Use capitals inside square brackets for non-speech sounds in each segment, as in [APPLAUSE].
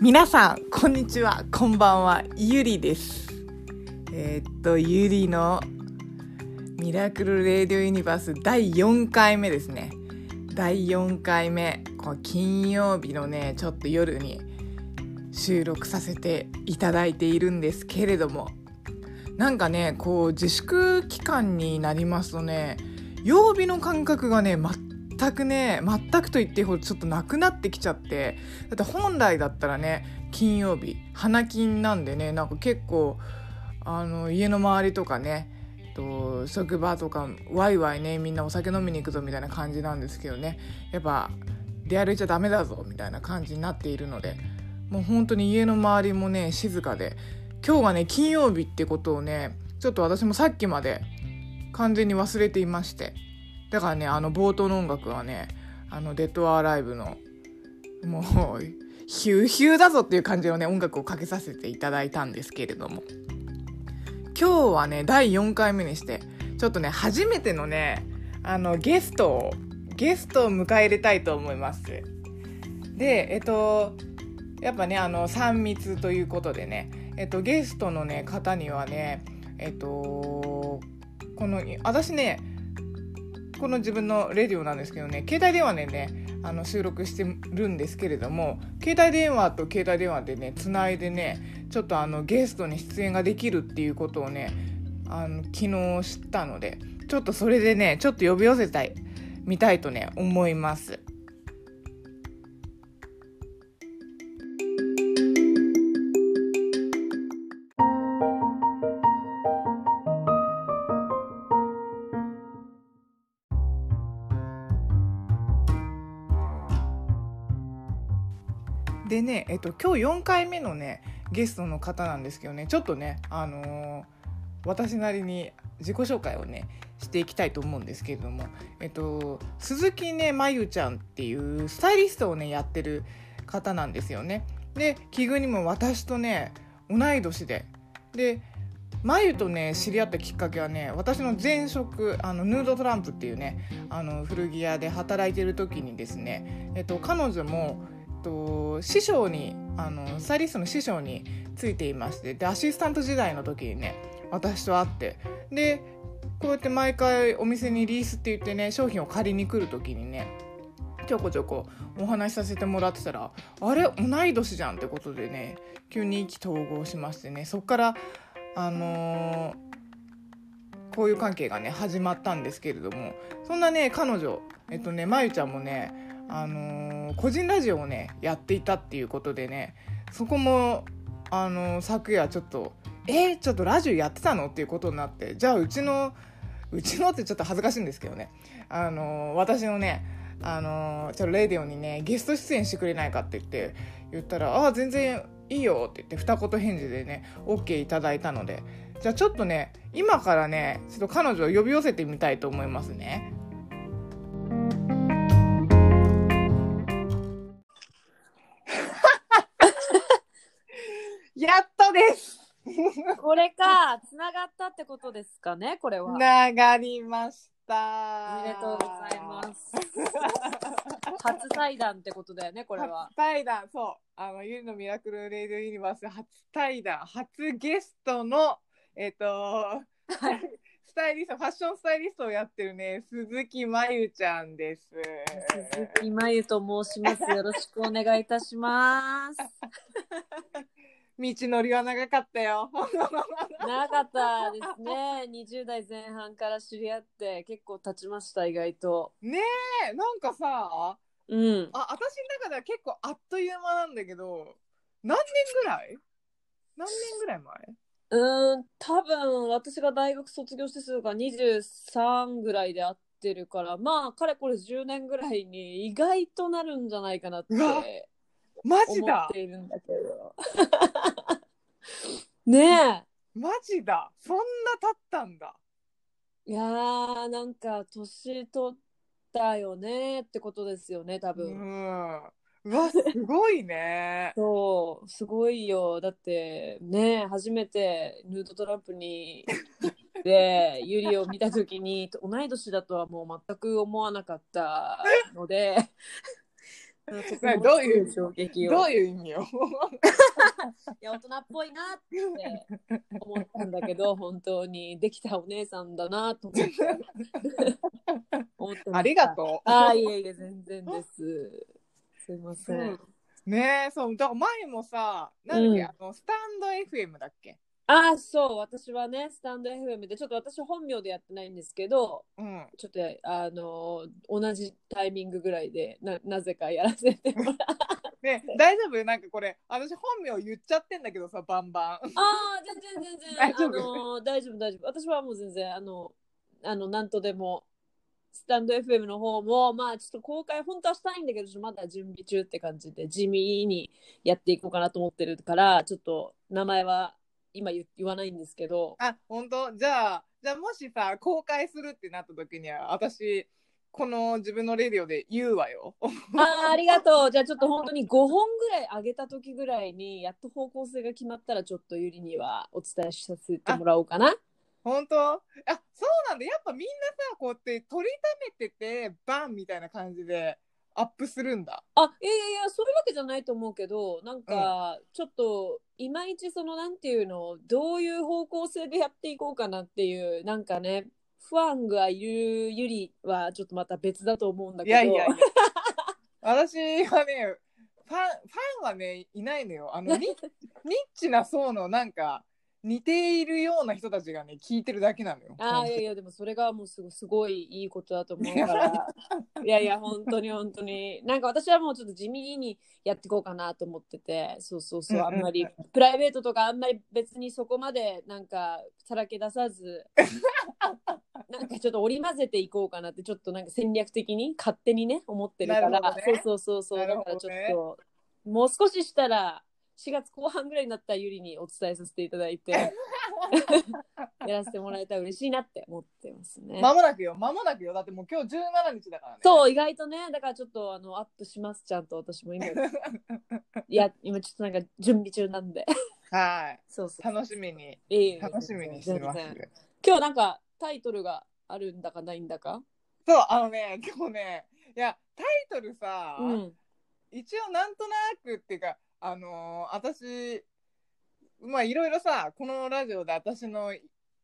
皆さんこんにちは。こんばんは。ゆりです。えーっとゆりのミラクルレディオユニバース第4回目ですね。第4回目。こう金曜日のねちょっと夜に収録させていただいているんですけれども。なんかねこう自粛期間になりますとね曜日の感覚がね全くね全くと言っていいほどちょっとなくなってきちゃって。だって本来だったらね金曜日花金なんでねなんか結構あの家の周りとかねと職場とかワイワイねみんなお酒飲みに行くぞみたいな感じなんですけどね。やっぱ出歩いちゃダメだぞみたいな感じになっているのでもう本当に家の周りもね静かで。今日がね金曜日ってことをねちょっと私もさっきまで完全に忘れていまして。だからねあの冒頭の音楽はねあのデッドアライブのもうヒューヒューだぞっていう感じのね音楽をかけさせていただいたんですけれども。今日はね第4回目にしてちょっとね初めてのねあのゲストをゲストを迎え入れたいと思います。でえっとやっぱねあの3密ということでねえっとゲストのね方にはねえっとこの私ねこの自分のレディオなんですけどね携帯電話でねあの収録してるんですけれども携帯電話と携帯電話でねつないでねちょっとあのゲストに出演ができるっていうことをねあの昨日知ったのでちょっとそれでねちょっと呼び寄せたい見たいとね思います。でね、えっと、今日4回目のねゲストの方なんですけどねちょっとね、あのー私なりに自己紹介をねしていきたいと思うんですけれども、えっと、鈴木ねまゆちゃんっていうスタイリストをねやってる方なんですよね。で奇遇にも私とね同い年ででまゆとね知り合ったきっかけはね私の前職あのヌードトランプっていうねあの古着屋で働いてる時にですね、えっと、彼女もと師匠にあのスタイリストの師匠についていましてでアシスタント時代の時にね私と会ってでこうやって毎回お店にリースって言ってね商品を借りに来る時にねちょこちょこお話しさせてもらってたらあれ？同い年じゃんってことでね急に意気投合しましてねそっからあのーこういう関係がね始まったんですけれどもそんなね彼女えっとねまゆちゃんもねあのー個人ラジオをねやっていたっていうことでねそこも、あのー昨夜ちょっと「えー、ちょっとラジオやってたの?」っていうことになってじゃあうちのうちのってちょっと恥ずかしいんですけどね、あのー私のねあのーちょっとレディオにねゲスト出演してくれないかって言って言ったら「ああ全然いいよ」って言って二言返事でね OK いただいたのでじゃあちょっとね今からねちょっと彼女を呼び寄せてみたいと思いますね。やっとです [LAUGHS] これか、つながったってことですかね、これは。ながりましたおめでとうございます。[LAUGHS] 初対談ってことだよね、これは初。対談そうあのゆりのミラクルレディオユニバース初対談初ゲストのえっ、とスタイリストファッションスタイリストをやってるね鈴木まゆちゃんです鈴木まゆと申します。よろしくお願いいたします。[LAUGHS] 道のりは長かったよ [LAUGHS] 長かったですね。20代前半から知り合って結構経ちました、意外と。ねえなんかさうん。あ私の中では結構あっという間なんだけど何年ぐらい？何年ぐらい前？うーん、多分私が大学卒業してすぐが23ぐらいで会ってるから、まあ、かれこれ10年ぐらいに意外となるんじゃないかなってマジ思だっているんだけど。[LAUGHS] ねマジだそんな経ったんだえ。いやー、なんか年取ったよねってことですよね、多う分。んうわすごいね [LAUGHS] そう、すごいよ。だって、ね、初めてヌードトランプに行って、[LAUGHS] ユリを見たときに、同い年だとはもう全く思わなかったので、などういう衝撃を。どういう意味よ [LAUGHS] いや大人っぽいなって思ったんだけど [LAUGHS] 本当に。できたお姉さんだなと思って。思ってありがとう。あーいえいえ全然です。すいません、う。んねえそう。だから前もさなんだっけ、うん。あのスタンド FM だっけ？ああそう。私はねスタンド FM でちょっと私本名でやってないんですけどうん。ちょっとあの同じタイミングぐらいでななぜかやらせてもらう。[LAUGHS] ね大丈夫？なんかこれ私本名言っちゃってんだけどさバンバン。ああ全然全然。[LAUGHS] 大丈夫？あの大丈夫大丈夫。私はもう全然あのあのなんとでもスタンド FM の方もまあちょっと公開本当はしたいんだけどちょっとまだ準備中って感じで地味にやっていこうかなと思ってるからちょっと名前は今言言わないんですけど。あ本当？じゃあじゃあもしさ公開するってなった時には私この自分のレディオで言うわよ。あーありがとう。じゃあちょっと本当に5本ぐらい上げた時ぐらいにやっと方向性が決まったらちょっとゆりにはお伝えさせてもらおうかな。本当？あそうなんだ。やっぱみんなさこうやって取りためててバンみたいな感じでアップするんだ。あいやいやいやそういうわけじゃないと思うけどなんかちょっといまいちそのなんていうのどういう方向性でやっていこうかなっていうなんかねファンがいるゆりはちょっとまた別だと思うんだけど。いやいやいや。私はねファンファンはねいないのよ。あのニニッチな層のなんか似ているような人たちがね聞いてるだけなのよ。あーいやいやでもそれがもうすごすごいいいことだと思うから。[LAUGHS] いやいや本当に本当に。なんか私はもうちょっと地味にやっていこうかなと思ってて。そうそうそうあんまりプライベートとかあんまり別にそこまでなんかさらけ出さず [LAUGHS] なんかちょっと織り交ぜていこうかなってちょっとなんか戦略的に勝手にね思ってるから。ね。そうそうそうそうなるだからちょっともう少ししたら4月後半ぐらいになったらゆりにお伝えさせていただいて [LAUGHS] やらせてもらえたら嬉しいなって思ってますね。間もなくよ間もなくよ。だってもう今日17日だからね。そう意外とねだからちょっとあのアップしますちゃんと私も今。[LAUGHS] いや今ちょっとなんか準備中なんで。はい。そうそう楽しみに。いえいえ。楽しみにしてます。今日なんかタイトルがあるんだかないんだか？そうあのね今日ねいやタイトルさ、うん。一応なんとなくっていうかあのー私まあいろいろさこのラジオで私の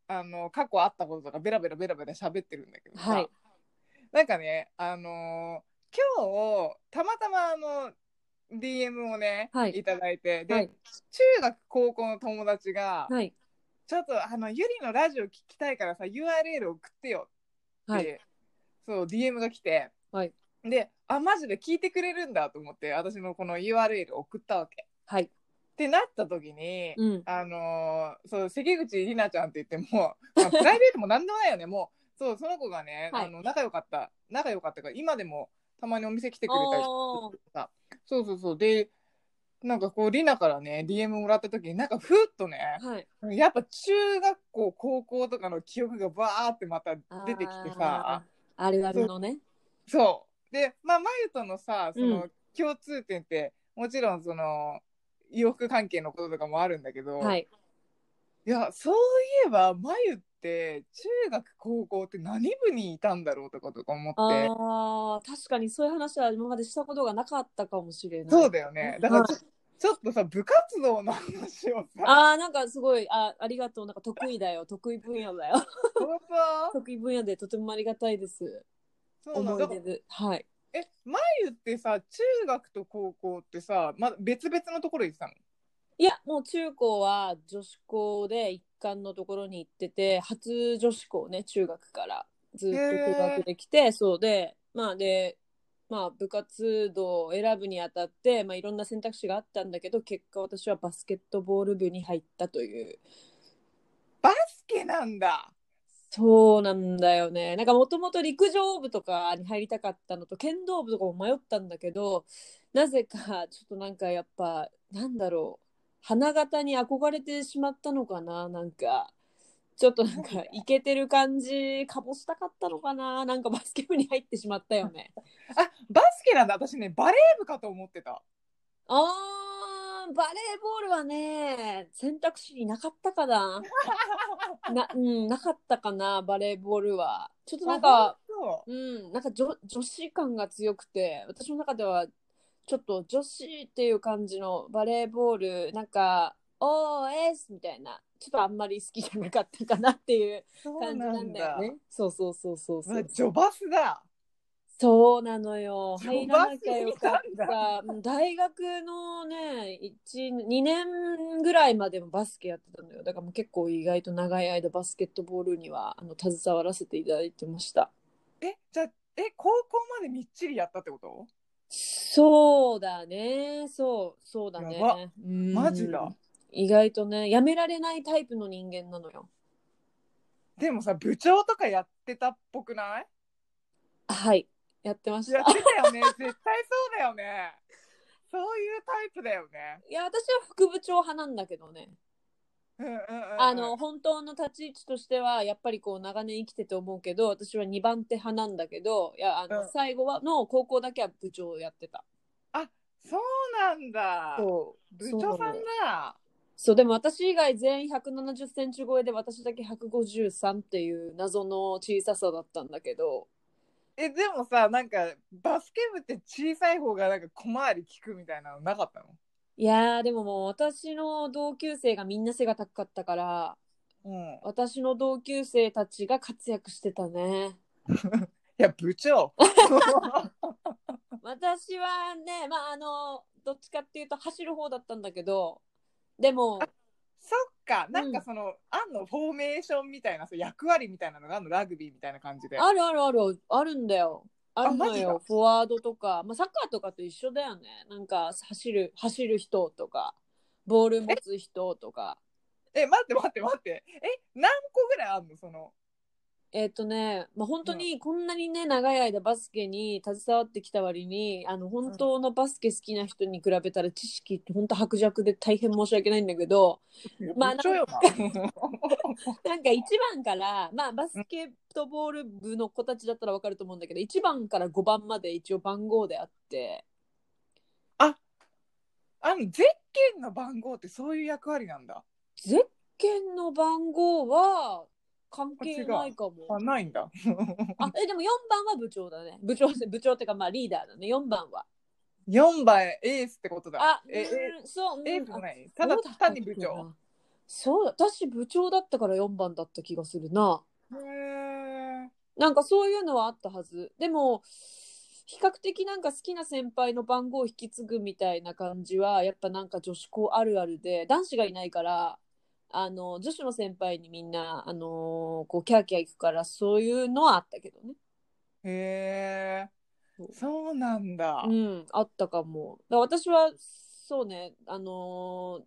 あの過去あったこととかベラベラベラベラ喋ってるんだけどさ、はい。なんかねあのー今日たまたまあの DM をね、はい。い、ただいてで、はい。中学高校の友達が、はい。ちょっとあのゆりのラジオ聞きたいからさ URL 送ってよって、はい。そう DM が来て、はいであマジで聞いてくれるんだと思って私のこの URL 送ったわけ。はい。ってなった時に、うん。あのーそう関口里奈ちゃんって言っても、[LAUGHS] まあ、プライベートも何でもないよね。もうそうその子がね、はい。あの仲良かった仲良かったから今でもたまにお店来てくれたりさそうそうそう。でなんかこう里奈からね DM もらった時になんかふっとねはい。やっぱ中学校高校とかの記憶がバーってまた出てきてさあるあるのね。そうでまあまゆとのさそのう共通点って、もちろんその洋服関係のこととかもあるんだけど、はい。いやそういえばまゆって中学高校って何部にいたんだろうとかとか思って。あー確かにそういう話は今までしたことがなかったかもしれない。そうだよね。だからちょ,、はちょっとさ部活動の話をさ。あーなんかすごいあありがとう。なんか得意だよ。得意分野だよ。[LAUGHS] 得意分野でとてもありがたいです。そうなんだ。思い出で。はいえまゆってさ中学と高校ってさ、ま、別々のところ行ってたの？いやもう中高は女子校で一貫のところに行ってて初女子校ね中学から。ずっと中学で来てそうでまあでまあ部活動を選ぶにあたって、まあ、いろんな選択肢があったんだけど結果私はバスケットボール部に入ったという。バスケなんだそうなんだよね。なんかもともと陸上部とかに入りたかったのと剣道部とかも迷ったんだけどなぜかちょっとなんかやっぱなんだろう。花形に憧れてしまったのかな。なんかちょっとなんかイケてる感じかもしたかったのかな。なんかバスケ部に入ってしまったよね。あバスケなんだ。私ねバレー部かと思ってた。あーバレーボールはね選択肢になかったかな [LAUGHS] な,、うん、なかったかなバレーボールはちょっとなんかううん、なんか女女子感が強くて私の中ではちょっと女子っていう感じのバレーボールなんか OS みたいなちょっとあんまり好きじゃなかったかなっていう感じなんだよね。そうそうそうそうそううわ。ジョバスだ。そうなのよ。入らなきゃよかった大学のね、1、2年ぐらいまでもバスケやってたのよ。だからもう結構意外と長い間バスケットボールにはあの携わらせていただいてました。え、じゃあ、え、高校までみっちりやったってこと？そうだね。そう、そうだねやば。うんマジだ。意外とね、やめられないタイプの人間なのよ。でもさ、部長とかやってたっぽくない？はい。やってましたやっ。てたよね。絶対そうだよね。そういうタイプだよね。いや、私は副部長派なんだけどね。うんうんうんうん。あの本当の立ち位置としてはやっぱりこう長年生きてて思うけど私は2番手派なんだけどいやあの、うん最後はの高校だけは部長をやってたそうなんだ。そう部長さんだ。そうでも私以外全員1 7 0センチ超えで私だけ153っていう謎の小ささだったんだけどえ、でもさ、なんか、バスケ部って小さい方がなんか小回り効くみたいなのなかったの？いやーでももう私の同級生がみんな背が高かったからうん。い私の同級生たちが活躍してたね [LAUGHS] や、部長。[LAUGHS] 私はねまああのどっちかっていうと走る方だったんだけどでもそっか、なんかその、あんのフォーメーションみたいな、そう役割みたいなのがあんの、ラグビーみたいな感じで。あるあるある。あるんだよ。あるのよ。フォワードとか、まあ、サッカーとかと一緒だよね。なんか走る走る人とかボール持つ人とか。え、待って待って待って。え、何個ぐらいあんのその。えっ、とね、まあ、本当にこんなにね長い間バスケに携わってきた割にあの本当のバスケ好きな人に比べたら知識って本当薄弱で大変申し訳ないんだけどまあ部長よな。なんか1 [LAUGHS] 番から、まあ、バスケットボール部の子たちだったら分かると思うんだけど1番から5番まで一応番号であってあの、ゼッケンの番号ってそういう役割なんだ。ゼッケンの番号は関係ないかも。あ、ないんだ。[LAUGHS] あえでも4番は部長だね。部長 [LAUGHS] 部長ってかまあリーダーだね。4番は。4番エースってことだ。あ、え、えうんそう、うんエースじゃなあいただ単に部長。なそうだ、私部長だったから4番だった気がするな。へーなんかそういうのはあったはず。でも、比較的なんか好きな先輩の番号を引き継ぐみたいな感じは、やっぱなんか女子校あるあるで、男子がいないから、あの、女子の先輩にみんな、あのーこう、キャーキャー行くから、そういうのはあったけどね。へえ。そうなんだ。うん、あったかも。だから私は、そうね、あのー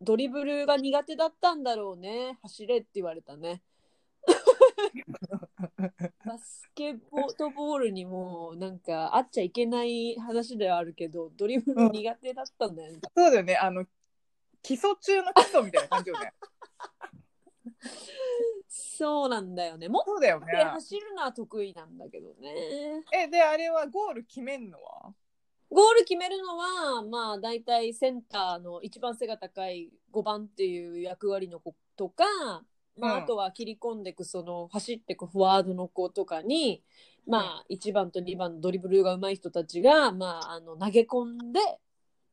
ドリブルが苦手だったんだろうね。走れって言われたね。[LAUGHS] バスケットボールにもなんかあっちゃいけない話ではあるけどドリブル苦手だったんだよね。そうだよね。あの、基礎中の基礎みたいな感じよね。そうなんだよね。もっそうだよねと。走るのは得意なんだけどね。え、で、あれはゴール決めんのは？ゴール決めるのはまあ大体センターの一番背が高い5番っていう役割の子とか、まあ、うんあとは切り込んでいくその走っていくフォワードの子とかに、まあ、1番と2番のドリブルが上手い人たちが、まあ、あの投げ込んで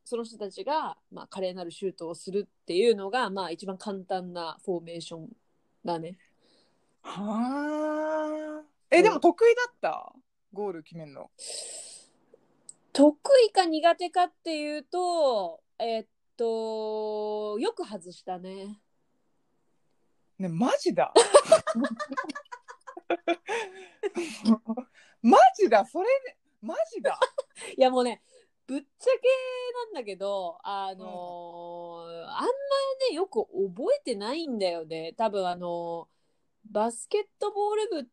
その人たちが、まあ、華麗なるシュートをするっていうのが、まあ、一番簡単なフォーメーションだね。はあ。え、でも得意だった？ゴール決めんの？得意か苦手かっていうとえっとよく外したね。ね、マジだ。[LAUGHS] マジだ、それで、マジだ。いやもうねぶっちゃけなんだけどあのーあんまりねよく覚えてないんだよね多分あのーバスケットボール部っ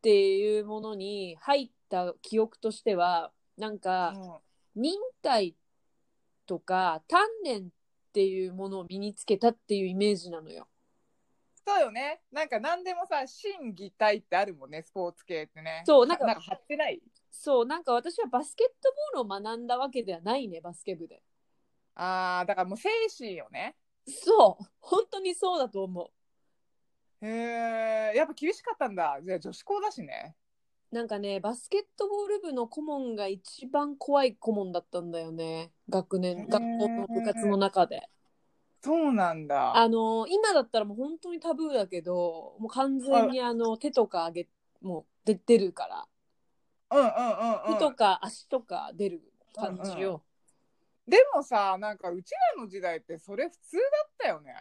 ていうものに入った記憶としてはなんか忍耐とか鍛錬っていうものを身につけたっていうイメージなのよ。そうよね。なんか何でもさ、心技体ってあるもんね、スポーツ系ってね。そうなんかなんか貼ってないそうなんか私はバスケットボールを学んだわけではないねバスケ部で。ああ、だからもう精神よね。そう本当にそうだと思う。へえ、やっぱ厳しかったんだ。じゃあ女子校だしね。なんかねバスケットボール部の顧問が一番怖い顧問だったんだよね学へ年ー学校の部活の中で。そうなんだ。あの今だったらもう本当にタブーだけどもう完全にあの手とか上げもう出出るからうんうんうんうん。手とか足とか出る感じよ。でもさ、なんかうちらの時代ってそれ普通だったよね。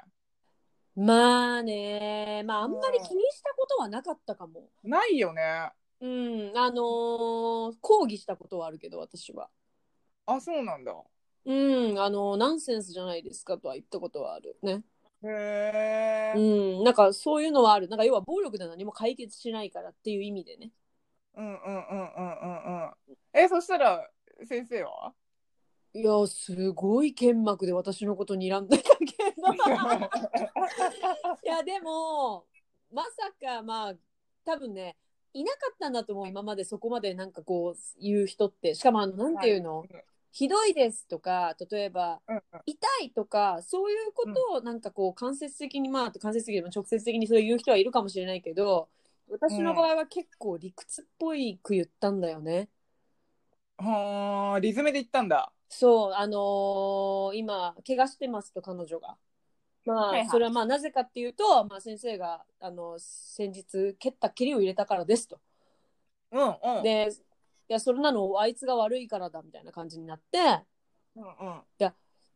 まあねまああんまり気にしたことはなかったかも。ないよね。うんあのー抗議したことはあるけど私は。あ、そうなんだ。うんあのナンセンスじゃないですかとは言ったことはあるね。へえ。うんなんかそういうのはあるなんか要は暴力で何も解決しないからっていう意味でね。うんうんうんうんうんうん。え、そしたら先生は？いやすごい剣幕で私のこと睨んでたけど。いやでもまさかまあ多分ねいなかったんだと思う今までそこまでなんかこう言う人って。しかもあのなんていうの、はいひどいですとか例えばうんうん。痛いとかそういうことをなんかこう間接的にまあ間接的にも直接的にそういう人はいるかもしれないけど私の場合は結構理屈っぽいく言ったんだよね。はあ、リズムで言ったんだ。そう、あのー今、怪我してますと、彼女が。まあ、はいはいそれはまあ、なぜかっていうと、まあ、先生が、あの、先日、蹴った蹴りを入れたからですと。うんうん。で、いや、それなの、あいつが悪いからだ、みたいな感じになって、うんうん。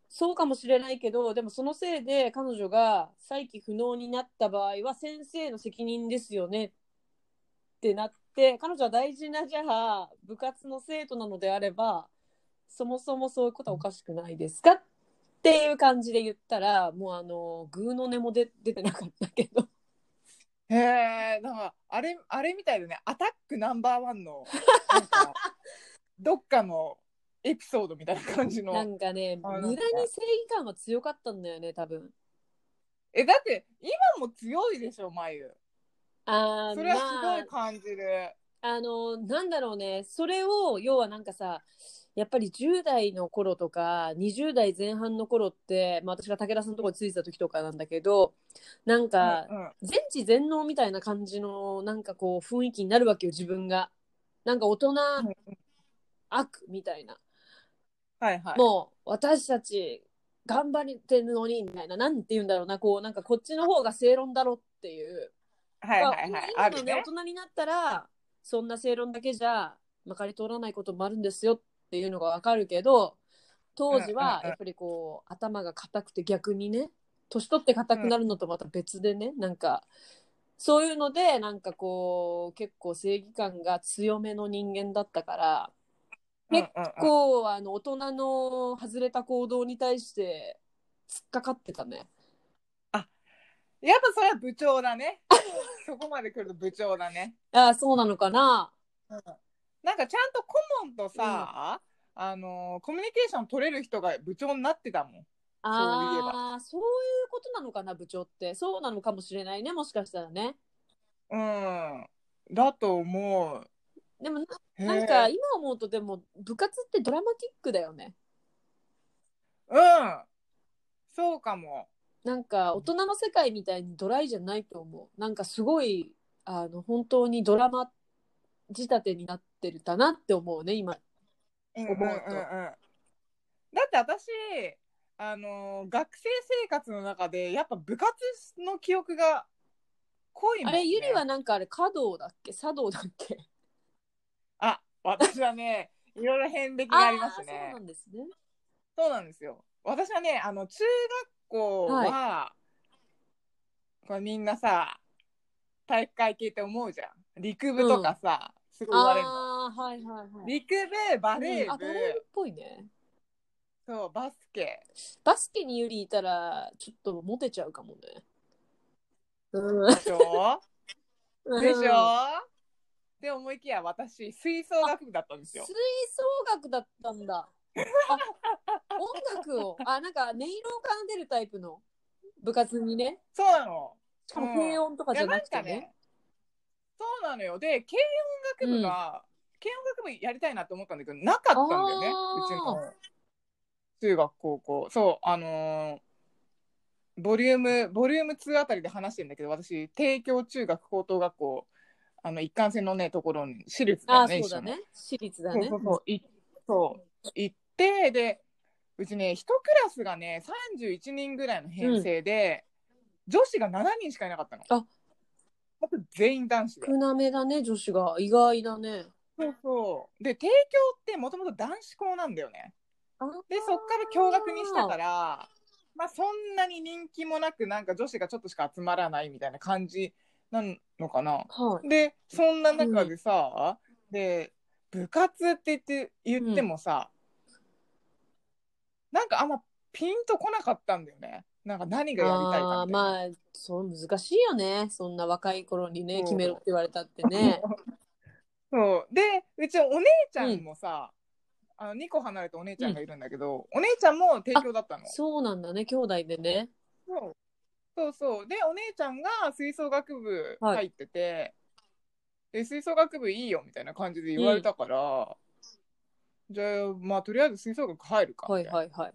そうかもしれないけど、でもそのせいで彼女が再起不能になった場合は、先生の責任ですよねってなって、彼女は大事な、じゃあ、部活の生徒なのであれば、そもそもそういうことはおかしくないですかっていう感じで言ったら、もうあの、グーの音も出出てなかったけど。へえ、なんかあれあれみたいだね。アタックナンバーワンのなんか [LAUGHS] どっかのエピソードみたいな感じの。なんかね、あ無駄に正義感は強かったんだよね、多分。えだって今も強いでしょ眉。あーそれはすまあごい感じる。あのなんだろうねそれを要はなんかさやっぱり10代の頃とか20代前半の頃って、まあ、私が武田さんのところについてた時とかなんだけどなんか全知全能みたいな感じのなんかこう雰囲気になるわけよ自分が。なんか大人悪みたいな。はいはい。もう私たち頑張ってるのにみたいななんて言うんだろうなこうなんかこっちの方が正論だろっていう。はいはいはい。あ今のねるね大。人になったらそんな正論だけじゃまかり通らないこともあるんですよっていうのがわかるけど当時うんうんうんはやっぱりこう頭が硬くて逆にね年取って硬くなるのとまた別でね、なんかそういうのでなんかこう結構正義感が強めの人間だったから結うんうんうんこうあの大人の外れた行動に対して突っかかってたね。やっぱそれは部長だね。[LAUGHS] そこまで来ると部長だね。ああそうなのかななんかちゃんと顧問とさ、あのコミュニケーション取れる人が部長になってたもん。ああそういうことなのかな部長ってそうなのかもしれないねもしかしたらねうん。だと思う。でもなんか今思うとでも部活ってドラマティックだよねうん。そうかも。なんか大人の世界みたいにドライじゃないと思う。なんかすごいあの本当にドラマ仕立てになってるだなって思うね今。うん思うとん。んんだって私、あのー学生生活の中でやっぱ部活の記憶が濃いもん、ね。あれゆりはなんかあれ華道だっけ？茶道だっけ？あ、私はね、いろいろ遍歴がありますあーそうねな。んですね。そうなんですよ。私はね、あの、中学校は、これみんなさ、体育会系って思うじゃん。陸部とかさ、すごい言われるの。はいはいはい陸部、バレー部、うんあバレー部っぽいねそう、バスケ。バスケにゆりいたらちょっとモテちゃうかもねうんでしょ？でしょ、うんで思いきや私、吹奏楽部だったんですよ吹。奏楽だったんだ。あ音楽を、あ、なんか音色を奏でるタイプの部活にね。そうなの。しかも軽音とかじゃなくてね。いやんかね。そうなのよ。で、軽音楽部が、軽音楽部やりたいなって思ったんだけど、なかったんだよね。うちの中学、高校。そう、あのーボリューム、ボリューム2あたりで話してるんだけど、私、帝京中学高等学校、あの一貫性のねところに私立だね一緒のそうだね。私立だねそうそう。そういそう行でうちね一クラスがね31人ぐらいの編成で、女子が7人しかいなかったの。あ。あと全員男子で。少なめだね、女子が。意外だね。そうそう。で帝京ってもともと男子校なんだよね。でそっから共学にしたからまあそんなに人気もなくなんか女子がちょっとしか集まらないみたいな感じなのかな。はい。でそんな中でさ、で部活って言って言ってもさ、なんかあんまピンとこなかったんだよね。なんか何がやりたいかみたいあなあまあそう難しいよね。そんな若い頃にねそう。決めろって言われたってね。[LAUGHS] そう。でうちお姉ちゃんもさ、あの2個離れたお姉ちゃんがいるんだけど、お姉ちゃんも帝京だったの。そうなんだね兄弟でね。そう。そうそう。でお姉ちゃんが吹奏楽部入ってて、で吹奏楽部いいよみたいな感じで言われたから、じゃあまあとりあえず吹奏楽入るかはいいはいはい。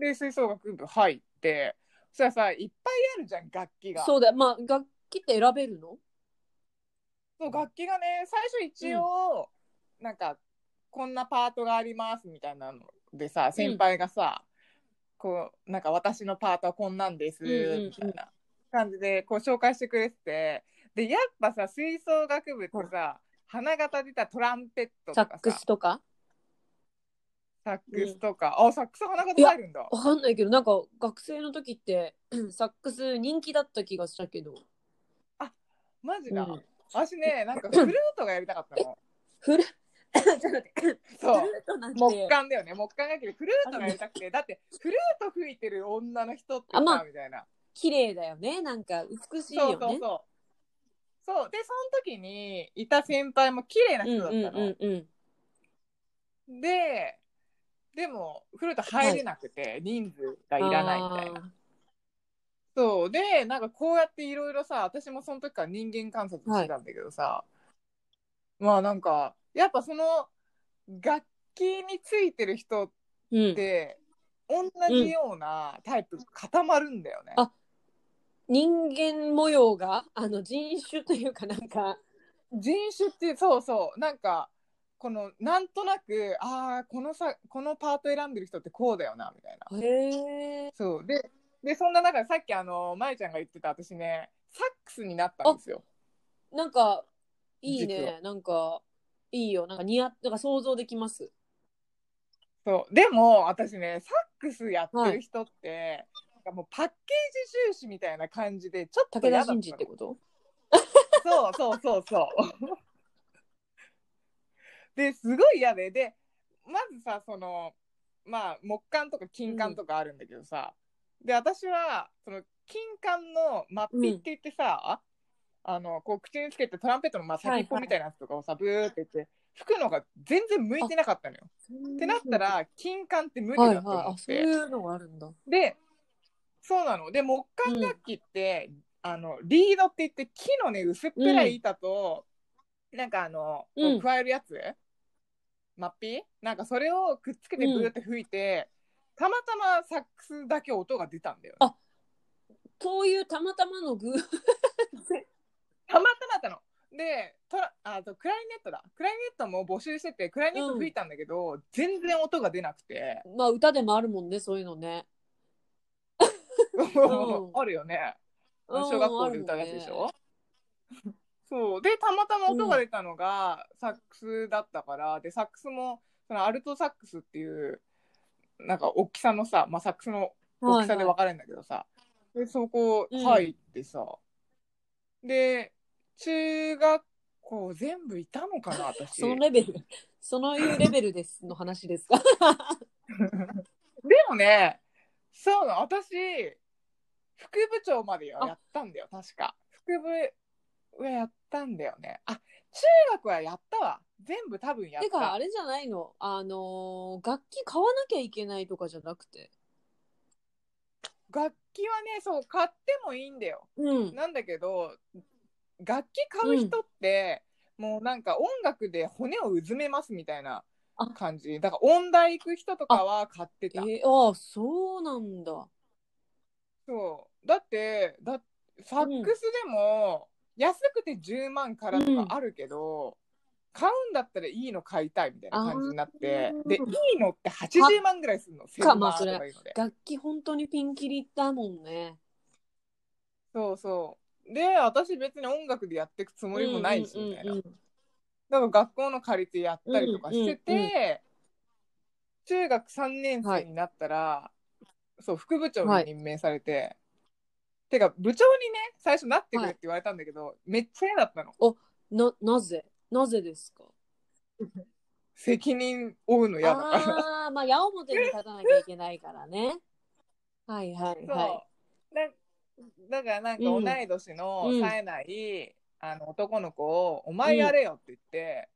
で吹奏楽部入ってそしたらさいっぱいあるじゃん楽器が。そうだまあ楽器って選べるの？そう楽器がね最初一応、なんかこんなパートがありますみたいなのでさ先輩がさ、こうなんか私のパートはこんなんですうんうんうん。みたいな感じでこう紹介してくれててでやっぱさ吹奏楽部ってさ、花形で言ったらトランペットサッとかさ。クスとか？サックスとか、あサックス花形入るんだ。わかんないけどなんか学生の時って [CLEARS THROAT] サックス人気だった気がしたけど、マジだ、うん。私ねなんかフルートがやりたかったの。[LAUGHS] フルちょっと待ってそう。フルートなんて。木管だよね。木管楽器で。フルートがやりたくて。だってフルート吹いてる女の人ってさ、あまあみたいな。綺麗だよね。なんか美しいそうよね。そうそうそう。でその時にいた先輩も綺麗な人だったの、うんうん。ででもフルート入れなくて、人数がいらないみたいな。そう。でなんかこうやっていろいろさ私もその時から人間観察してたんだけどさ、まあなんかやっぱその楽器についてる人っうん、て同じようなタイプ固まるんだよね。あ人間模様があの人種というかなんか。人種ってそうそう。なんかこのなんとなくああこのさこのパート選んでる人ってこうだよなみたいな。へえそう。ででそんな中でさっきあのまえちゃんが言ってた私ねサックスになったんですよ。なんかいい実ねなんかいいよ。なんか似合なんか想像できます。そう。でも私ねサックスやってる人って、なんかもうパッケージ重視みたい。な感じでちょっと武田真治ってことそうそうそうそう。ですごい嫌ででまずさそのまあ木管とか金管とかあるんだけどさ、で私はその金管のマッピって言ってさ、あのこう口につけてトランペットのまあ先っぽみたいなやつとかをさ、ブーって言って吹くのが全然向いてなかったのよ。ってなったら金管って無理はいだとはいあそう思って、いうのがあるんだ。でそうなの。で木管楽器って、あのリードって言って木のね薄っぺらい板と、なんかあの、加えるやつマッピなんかそれをくっつけてブーって吹いて、たまたまサックスだけ音が出たんだよ、ね、あそういうたまたまの偶 [LAUGHS] たまたまだったの。でトラあとクラリネットだ。クラリネットも募集しててクラリネット吹いたんだけど、全然音が出なくて、まあ歌でもあるもんねそういうのね。[LAUGHS] ん。あるよね。うん小学校で歌うやつでしょ、そう。でたまたま音が出たのがサックスだったから、でサックスもそのアルトサックスっていうなんか大きさのさ、まあ、サックスの大きさで分かれるんだけどさ、でそこ入ってさ、で中学校全部いたのかな私。そのレベル [LAUGHS] そのいうレベルですの話ですか？[LAUGHS] でもねそうなの私副部長まではあやったんだよ確か。副部はやったんだよね。あ中学はやったわ。全部多分やってたかあれじゃないの？あのー楽器買わなきゃいけないとかじゃなくて。楽器はねそう買ってもいいんだよ。うん。なんだけど楽器買う人って、もうなんか音楽で骨をうずめますみたいなあ。感じ。だから音大行く人とかは買ってえたー、ああそうなんだ。そう。だってだサックスでも、安くて10万からとかあるけど、買うんだったらいいの買いたいみたいな感じになってでいいのって80万ぐらいするのセかいうので。楽器本当にピンキリだもんね。そうそう。で私別に音楽でやっていくつもりもないしみたいな。うんうんだから学校の借りてやったりとかしてて、うんうんうん中学3年生になったら、そう副部長に任命されて、てか部長にね最初なってくれって言われたんだけど、めっちゃ嫌だったの。うんな、なぜ？なぜですか？責任負うの嫌だから。ああ、まあ矢面に立たなきゃいけないからね。はいはいそう、はだだからなんか同い年のうん。冴えない、あの男の子を「お前やれよ」って言って、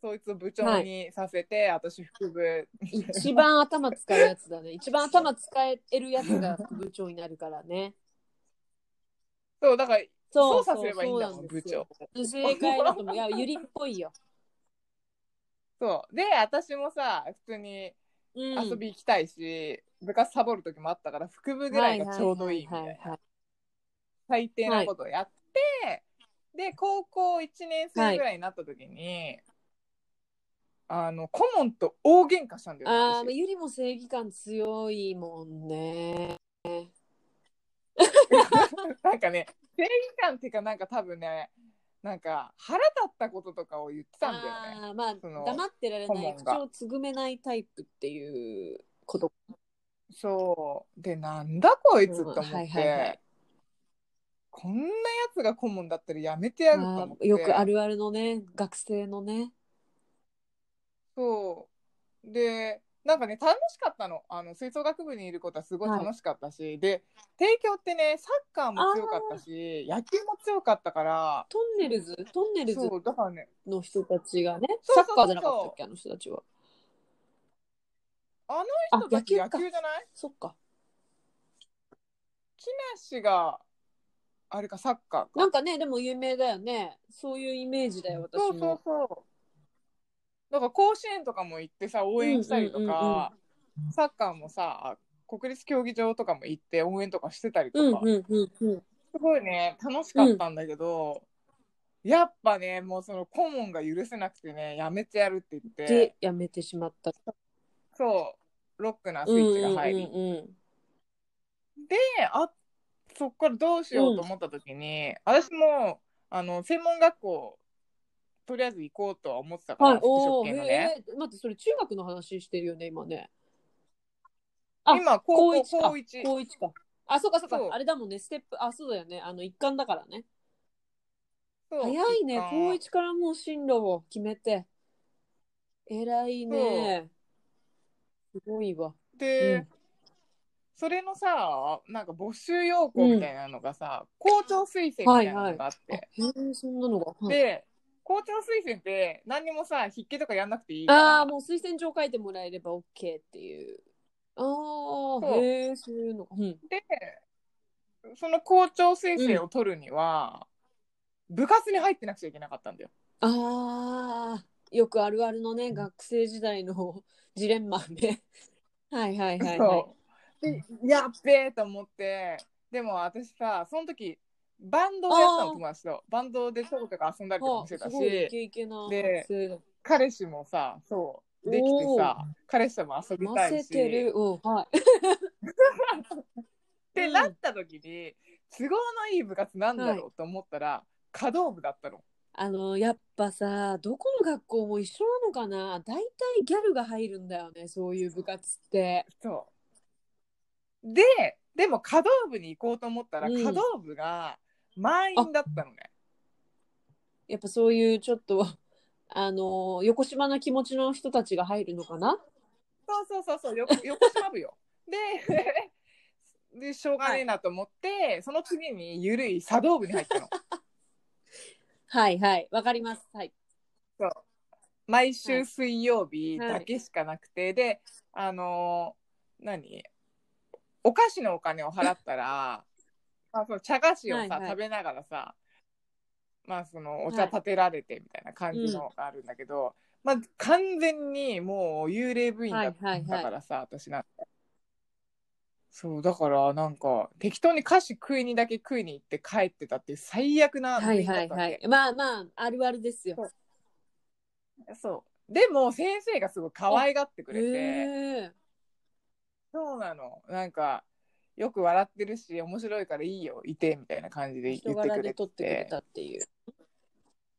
そいつを部長にさせて、私副部。い。一番頭使うやつだね。一番頭使えるやつが副部長になるからね。そうだからそう操作すればいいんだもん部正解だと思う。いや、ゆりっぽいよ。そう。で私もさ普通にうん、遊び行きたいし、部活サボる時もあったから副部ぐらいがちょうどいいみたいな。はははは最低なことをやって、で高校1年生ぐらいになった時に、あの顧問と大喧嘩したんだよねああ、私。まあゆりも正義感強いもんね。[LAUGHS] なんかね正義感っていうかなんか多分ねなんか腹立ったこととかを言ってたんだよね。ああ、まあその黙ってられない、口をつぐめないタイプっていうこと。そう。でなんだこいつって思って、うんはいはいはい。こんなやつが顧問だったらやめてやるとあ思って。ーよくあるあるのね、学生のね。そう。でなんかね楽しかったの。あの吹奏楽部にいることはすごい楽しかったし、で帝京ってねサッカーも強かったし野球も強かったから。トンネルズ、トンネルズそうだからね。の人たちがね、サッカーじゃなかったっけ、あの人たちは。ああの人たち野球じゃない？そっか。木梨があれかサッカーか。なんかね、でも有名だよね。そういうイメージだよ、私も。そうそうそうだから甲子園とかも行ってさ応援したりとか、うんうんうんサッカーもさ国立競技場とかも行って応援とかしてたりとか、うんうんうんうん。すごいね楽しかったんだけど、やっぱねもうその顧問が許せなくてねやめてやるって言って。で、やめてしまった。そうロックなスイッチが入り、うんうんうん。であそっからどうしようと思った時に、私もあの専門学校とりあえず行こうとは思ってたから、はい、服飾系のね、えー待って、それ中学の話してるよね、今ね。あ今高か。高一高一か。あ、そうかそうかそうあれだもんね、ステップ、あ、そうだよね。あの、一貫だからね。早いね高一からもう進路を決めて。偉いね。すごいわ。で、うんそれのさなんか募集要項みたいなのがさ、校長推薦みたいなのがあって、あへえ、そんなのが。はいで校長推薦って何にもさ筆記とかやんなくていいああ、もう推薦状書いてもらえれば OK っていう。ああ、へえ、そういうのが。うん。でその校長推薦を取るには、部活に入ってなくちゃいけなかったんだよ。ああ、よくあるあるのね、学生時代のジレンマね。はいはいはいはい。やっべえと思ってでも私さその時バンドをやってたの友達と。バンドでちょこちょこ遊んだりとかもしてたし。で。彼氏もさそうできてさ彼氏とも遊びた混いし。はい。[LAUGHS] ってなった時に都合のいい部活なんだろうと思ったら、華道部だったの。あの、やっぱさ、どこの学校も一緒なのかな？大体ギャルが入るんだよね、そういう部活って。そう。ででも華道部に行こうと思ったら、うん。華道部が満員だったのね。やっぱそういうちょっと、[LAUGHS] あの、横島な気持ちの人たちが入るのかな？そうそうそうそうよ [LAUGHS] 横島部よ。で [LAUGHS] でしょうがねえなと思って、その次にゆるい茶道部に入ったの。はいはい、わかります。はい。毎週水曜日だけしかなくて、であのー何？お菓子のお金を払ったらあその茶菓子をさ、はいはい。食べながらさまあそのおはい茶立てられてみたいな感じのがあるんだけど、まあ完全にもう幽霊部員だったはいはいはい。からさ、私なんて。そうだからなんか適当に菓子食いにだけ食いに行って帰ってたっていう最悪なノはいリだったわけ。はいはい。まあまあ、あるあるですよ。そう。でも先生がすごい可愛がってくれて、へえ。そうなの。なんかよく笑ってるし面白いからいいよいてみたいな感じで言人ってくれて。柄で撮ってくれたっていう。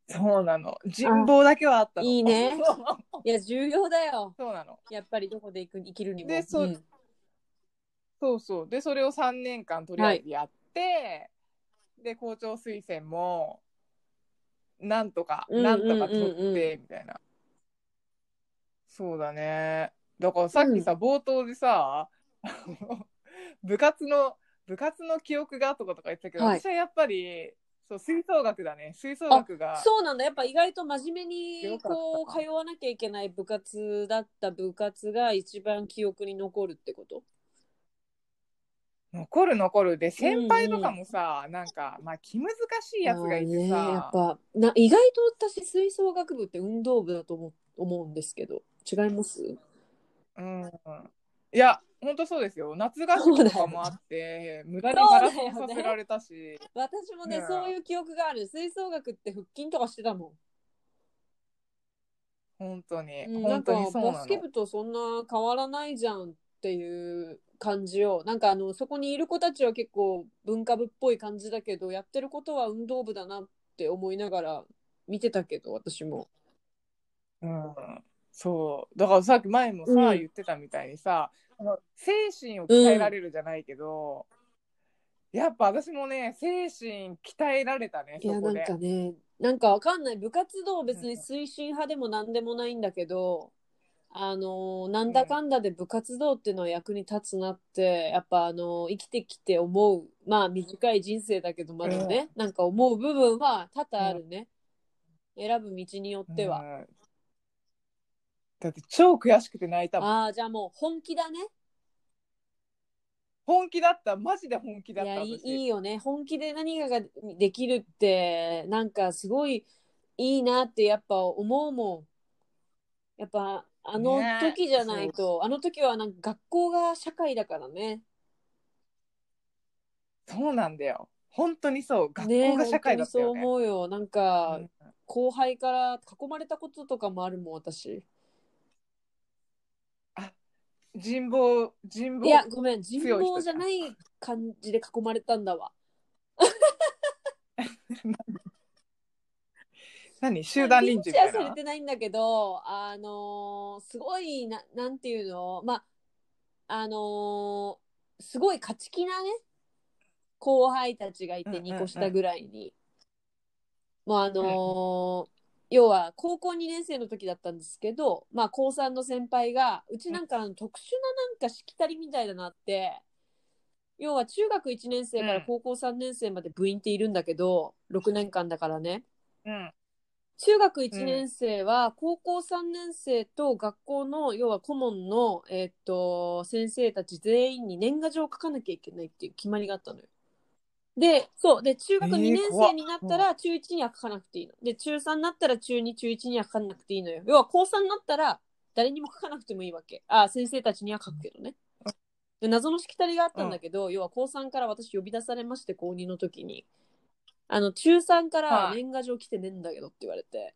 そうなの。人望だけはあったの。いいね。[LAUGHS] いや、重要だよ。そうなの。やっぱりどこで行く生きるにも。でそうん。そうそう。でそれを3年間とりあえずやって、で校長推薦もなんとか、うんなんとか取うん。うんうんってみたいな。そうだね。だからさっきさ、冒頭でさ部活の部活の記憶がとかとか言ってたけど、はい。私はやっぱりそう吹奏楽だね。吹奏楽が。そうなんだ。やっぱ意外と真面目にこう通わなきゃいけない部活だった部活が一番記憶に残るってこと？残る残る。で先輩とかもさ、なんかまあ気難しいやつがいてさ、あーね。やっぱな意外と私吹奏楽部って運動部だと思思うんですけど。違います？うん。いや、本当そうですよ。夏合宿とかもあって、無駄にマラソンさせられたし、私もねねそういう記憶がある。吹奏楽って腹筋とかしてたも本当に、ん、うん、なん本当かにそうなの。バス。ケ部とそんな変わらないじゃんっていう感じを。なんかあのそこにいる子たちは結構文化部っぽい感じだけどやってることは運動部だなって思いながら見てたけど私も。うん、そう。だからさっき前もさ、うん。言ってたみたいにさ、精神を鍛えられるじゃないけど、やっぱ私もね、精神鍛えられたね、いやなん。かねなんかわかんない部活動別に推進派でも何でもないんだけど、あのーなんだかんだで部活動っていうのは役に立つなってやっぱあのー生きてきて思うまあ短い人生だけどまだね、なんか思う部分は多々あるね、選ぶ道によっては、うんだって超悔しくて泣いたもん。ああじゃあもう本気だね本気だった、マジで本気だった。いやいい私いいよね本気で何かができるってなんかすごいいいなってやっぱ思うもんやっぱあのね時じゃないと、あの時はなんか学校が社会だからねそうなんだよ。本当にそう。学ね校が社会だったよね。本当にそう思うよなんか、うん後輩から囲まれたこととかもあるもん私人望、人望。いやごめん人望じゃない感じで囲まれたんだわ [LAUGHS] 何？集団臨時みたいな？認知はされ。てないんだけど、あのーすごいな、なんていうの、まあ、あのーすごい勝ち気なね、後輩たちがいて、うんうんうん2個下ぐらいに。もうあのー要は高校2年生の時だったんですけど、まあ、高3の先輩がうちなんかあの特殊ななんかしきたりみたいなのあって要は中学1年生から高校3年生まで部員っているんだけど、6年間だからねうん。中学1年生は高校3年生と学校の要は顧問の、えーっと先生たち全員に年賀状を書かなきゃいけないっていう決まりがあったのよ。で、そう。で、中学えー2年生になったら中1には書かなくていいの。で、中3になったら中2、中1には書かなくていいのよ。要は高3になったら誰にも書かなくてもいいわけ。あ、先生たちには書くけどね。で謎のしきたりがあったんだけど、要は高3から私呼び出されまして、高2の時に。あの、中3からはい年賀状来てねえんだけどって言われて。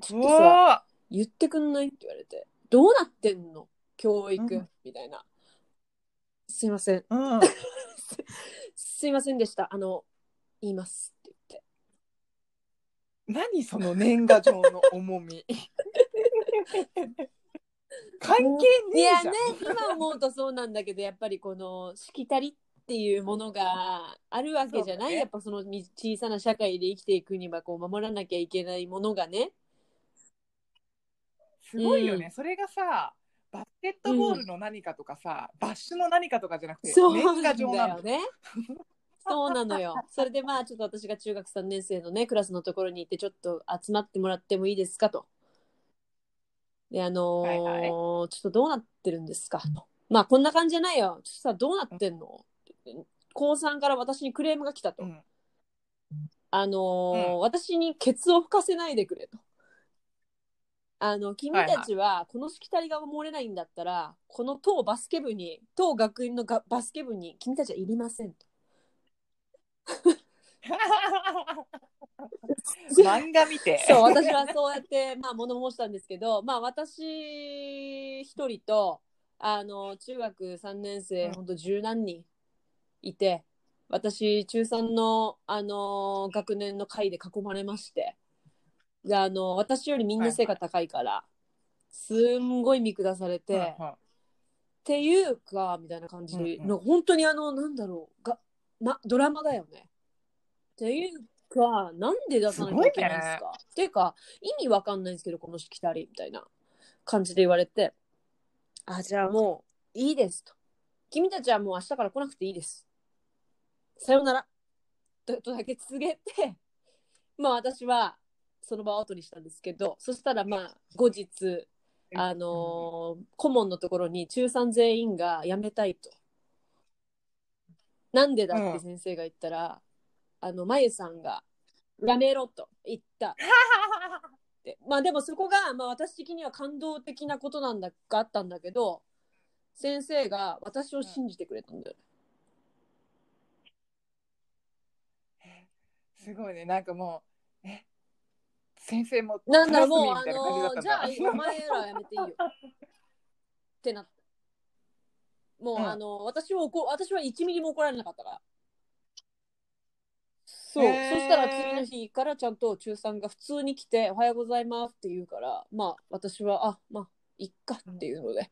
ちうょっとさ、わ言ってくんない？って言われて。どうなってんの？教育、うんみたいな。すいません。ーうん。[LAUGHS] [LAUGHS] すいませんでした。あの、言いますって言って。何その年賀状の重み。[LAUGHS] 関係ねいやえじゃん。ね、今思うとそうなんだけど、やっぱりこのしきたりっていうものがあるわけじゃない、そうだねやっぱそのみ小さな社会で生きていくにはこう守らなきゃいけないものがね。すごいよね、うんそれがさ、バスケットボールの何かとかさ、バッシュの何かとかじゃなくて、そう年なんだ賀状なの。よね。そうなのよ。[LAUGHS] それでまあちょっと私が中学3年生のねクラスのところに行ってちょっと集まってもらってもいいですかと。であのーはいはいちょっとどうなってるんですかと。まあこんな感じじゃないよ。ちょっとさどうなってんの？高3から私にクレームが来たと。うんあのーうん私にケツを吹かせないでくれと。あの君たちはこのしきたりが守れないんだったら、この当バスケ部に当学院のがバスケ部に君たちはいりませんと。[LAUGHS] 漫画見て。そう私はそうやって、[LAUGHS] まあ、物申したんですけど、まあ、私一人とあの中学3年生、うんほんと十何人いて私中3の、あの学年の会で囲まれましてであの私よりみんな背が高いから、すんごい見下されて。っていうかみたいな感じで、うんうん。の本当にあのなんだろうが、ま、ドラマだよね。っていうかなんで出さなきゃいけないんですか、っていうか意味わかんないんですけどこのしきたりみたいな感じで言われて。あじゃあもういいですと。君たちはもう明日から来なくていいです。さようなら。ととだけ告げてまあ私はその場を後にしたんですけどそしたらまあ後日あのー顧問のところに中3全員が辞めたいと。なんでだって先生が言ったら、あの、まゆさんが辞めろと言った [LAUGHS] って。まあでもそこが、まあ私的には感動的なことなんだ、があったんだけど、先生が私を信じてくれたんだよね。すごいね、なんかもう、え、先生も、なんだろう、もう、あのーじゃあ、[LAUGHS] お前らはやめていいよ。ってなった。もう、うんあのー私を怒、私は1ミリも怒られなかったから。そう。そしたら次の日からちゃんと中3が普通に来て、おはようございますって言うから、まあ、私は、あ、まあ、いっかっていうので。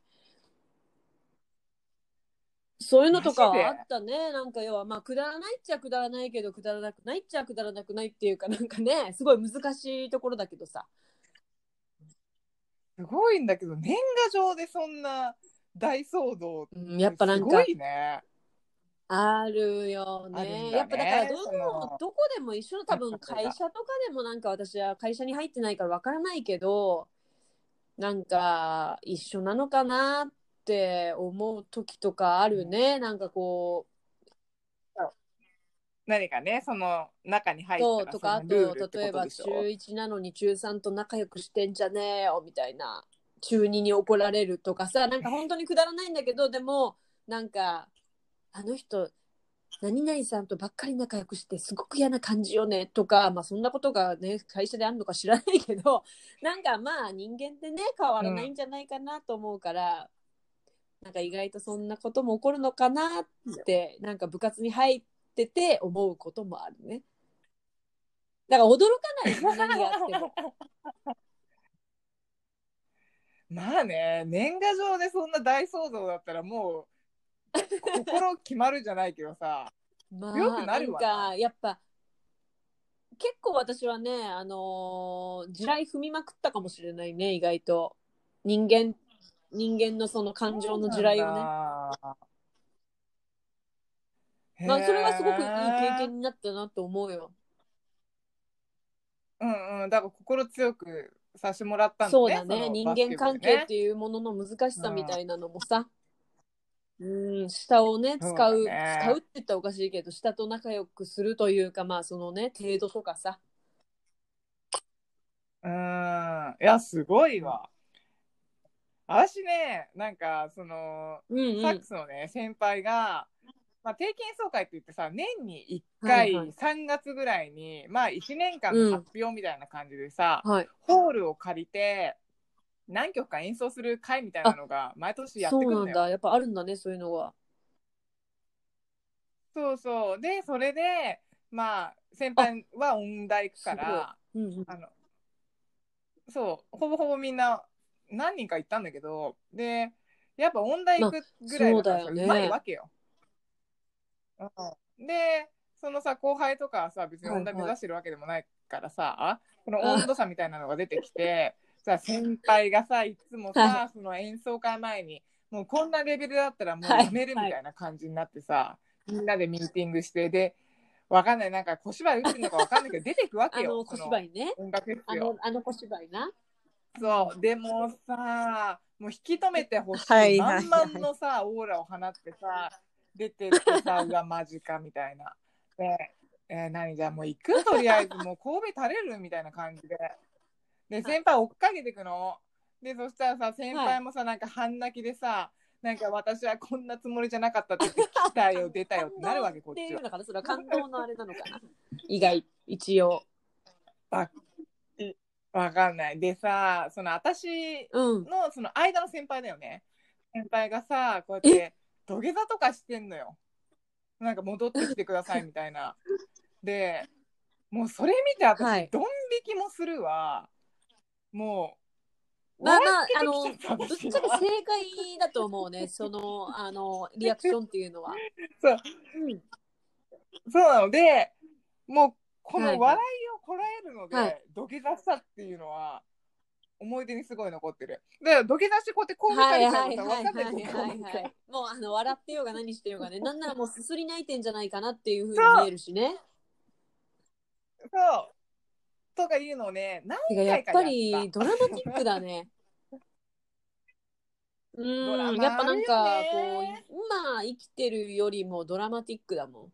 そういうのとかはあったね。なんか要は、まあ、くだらないっちゃくだらないけど、くだらなくないっちゃくだらなくないっていうか、なんかね、すごい難しいところだけどさ。すごいんだけど、年賀状でそんな大騒動、うんやっぱなんかすごいね。あるよあるんだね。ねやっぱだからどそののどこでも一緒の多分会社とかでもなんか私は会社に入ってないからわからないけどなんか一緒なのかなって思う時とかあるね。なんかこ何かね、その中にう入ったらととかあそのルールってと例えばことでしょ中1なのに中3と仲良くしてんじゃねえよみたいな。中2に怒られるとかさなんか本当にくだらないんだけど [LAUGHS] でもなんかあの人何々さんとばっかり仲良くしてすごく嫌な感じよねとか、まあ、そんなことがね会社であるのか知らないけどなんかまあ人間ってね変わらないんじゃないかなと思うから、なんか意外とそんなことも起こるのかなってなんか部活に入ってて思うこともあるね。だから驚かないよ何があっても。[LAUGHS] まあね、年賀状でそんな大騒動だったらもう、心決まるじゃないけどさ、[LAUGHS] まよくなるわななんかやっぱ結構私はねあのー地雷踏みまくったかもしれないね意外と人間人間のその感情の地雷をね。ねまあそれはすごくいい経験になったなと思うよ。うんうん、だから心強くさせてもらったんだね。そうだね。の人間関係っていうものの難しさみたいなのもさ。うん。舌をね使うね。使うって言ったらおかしいけど舌と仲良くするというかまあそのね程度とかさ。うん。いや、すごいわ。私ね、なんか、その、うんうん。サックスのね、先輩が、まあ、定期演奏会って言ってさ、年に1回、はいはい。3月ぐらいに、まあ、1年間うん。の発表みたいな感じでさ、はい。ホールを借りて、何曲か演奏する会みたいなのが毎年やってそうなんくるのよ。だ。やっぱあるんだねそういうのはそうそう。で、それで、まあ、先輩は音大行くから、うんうん。あの、そう、ほぼほぼみんな、何人か行ったんだけど、で、やっぱ音大行くぐらいだからさ、まあそうまいわけよ。うん、で、そのさ、後輩とかはさ、別に音大目指してるわけでもないからさ、この温度差みたいなのが出てきて、[LAUGHS] さ、先輩がさ、いつもさ、はその演奏会前に、もうこんなレベルだったらもうはい。やめるみたいな感じになってさ、みんなでミーティングして、で、わかんない、なんか小芝居打ってるのかわかんないけど、出てくわあけよ。の小芝居ね。音楽フェあスよの。あの小芝居なそう、でもさ、もう引き止めてほしい。はいはいはい満々のさ、オーラを放ってさ、出てってさ、うわ、マジかみたいな。で、えー何じゃあもう行く？とりあえずもう神戸垂れる？みたいな感じで。で先輩追っかけてくの。でそしたらさ先輩もさ、なんか半泣きでさなんか私はこんなつもりじゃなかったって来たよ出たよってなるわけこっちはっていうの。かな？それは感動のあれなのかな？意外一応わわかんない。でさその私うんのその間の先輩だよね。先輩がさこうやって土下座とかしてんのよ。なんか戻ってきてくださいみたいな。でもうそれ見て私、はいドン引きもするわ。もうまあまあ笑あのけてきちゃったぶっちゃけ正解だと思うねそのあのリアクションっていうのは、[LAUGHS] そううん、そうなのでもうこはいはいの笑いをこらえるので、はい。土下座したっていうのは思い出にすごい残ってる。だから土下座してこうやってこう見たはいりしたらはいはい。さ分かんないもうあの笑ってようが何してようがね [LAUGHS] なんならもうすすり泣いてんじゃないかなっていうふうに見えるしね。そう。とかいうのをね、何てかやっぱ回かやった。りドラマティックだね。[LAUGHS] うんやっぱなんかこう今生きてるよりもドラマティックだもん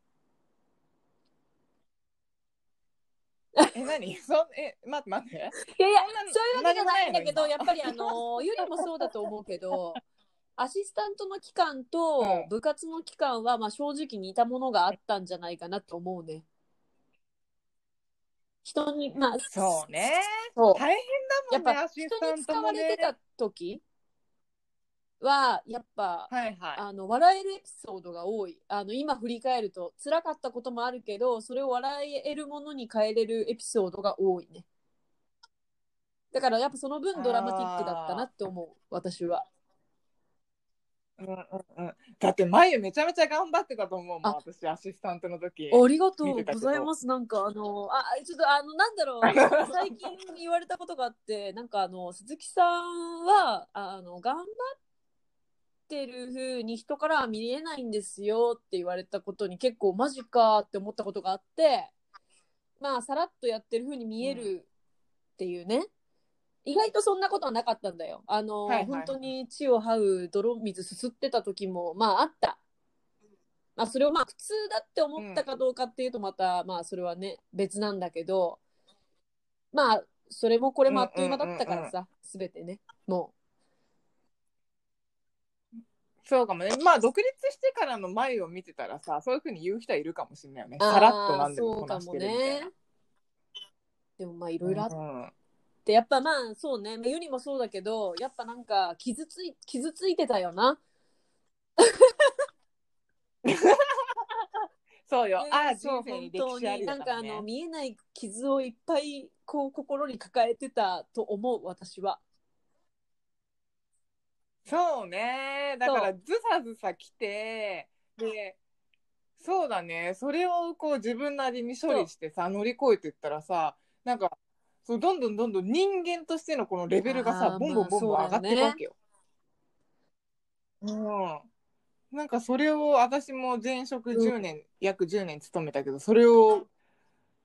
[LAUGHS] え、何？そえ、待って待って。いやいやそういうわけじゃないんだけどやっぱりあの [LAUGHS] ゆりもそうだと思うけどアシスタントの期間とうん部活の期間はまあ正直似たものがあったんじゃないかなと思うね。人にまあそうね。そう大変だもんね、やっぱ人に使われて。た時？はやっぱはいはい。あの笑えるエピソードが多いあの今振り返ると辛かったこともあるけどそれを笑えるものに変えれるエピソードが多いねだからやっぱその分ドラマティックだったなって思う私はうんうんうん。だって、眉めちゃめちゃ頑張ってたと思うもん、あ私、アシスタントの時。ありがとうございますなんかあのあちょっとあのなんだろう [LAUGHS] 最近言われたことがあってなんかあの鈴木さんはあの頑張ってる風に人からは見えないんですよって言われたことに結構マジかって思ったことがあってまあさらっとやってる風に見えるっていうね、意外とそんなことはなかったんだよ。あの、はいはい本当に血を這う泥水すすってた時もまああった。まあそれをまあ普通だって思ったかどうかっていうとまた、まあそれはね別なんだけどまあそれもこれもあっという間だったからさ、すべてねもそうかもね。まあ、独立してからの眉を見てたらさ、そういうふうに言う人はいるかもしれないよね。うさらっとなんでもあーそうかもこなしてるみたいねな。でもまあいろいろあっうんてやっぱまあそうねユニもそうだけどやっぱなんか傷つい傷ついてたよなそうよ。ああ、そう本当になんかあのね。見えない傷をいっぱいこう心に抱えてたと思う私はそうね。だから、ずさずさ来て、で、そうだね。それをこう自分なりに処理してさ、乗り越えていったらさ、なんか、そうどんどんどんどん人間としてのこのレベルがあー、さボンボンボンボンまあ上がっていくわけよ。うん。なんかそれを私も前職10年、約10年勤めたけど、それを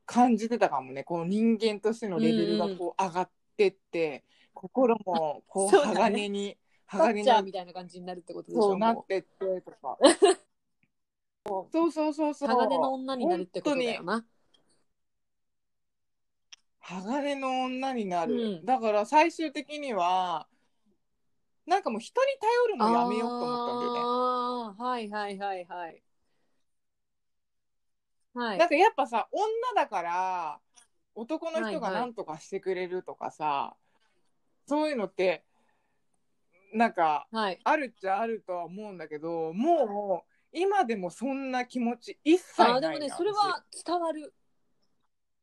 感じてたかもね。この人間としてのレベルがこう上がってって、心もこうそうだね鋼に、タッチャー鋼にみたいな感じになるってことでしょそうなもってってとか。[LAUGHS] そう。そうそうそう。鋼の女になるってことだよ本な鋼の女になる。うん。だから最終的には、なんかもう人に頼るのやめようと思ったんだよね。はいはいはいはい。はい。なんかやっぱさ、女だから、男の人がはいはい。何とかしてくれるとかさ、そういうのって、なんか、はい。あるっちゃあるとは思うんだけど、もう、今でもそんな気持ち一切ないなあーでもねそれは伝わる。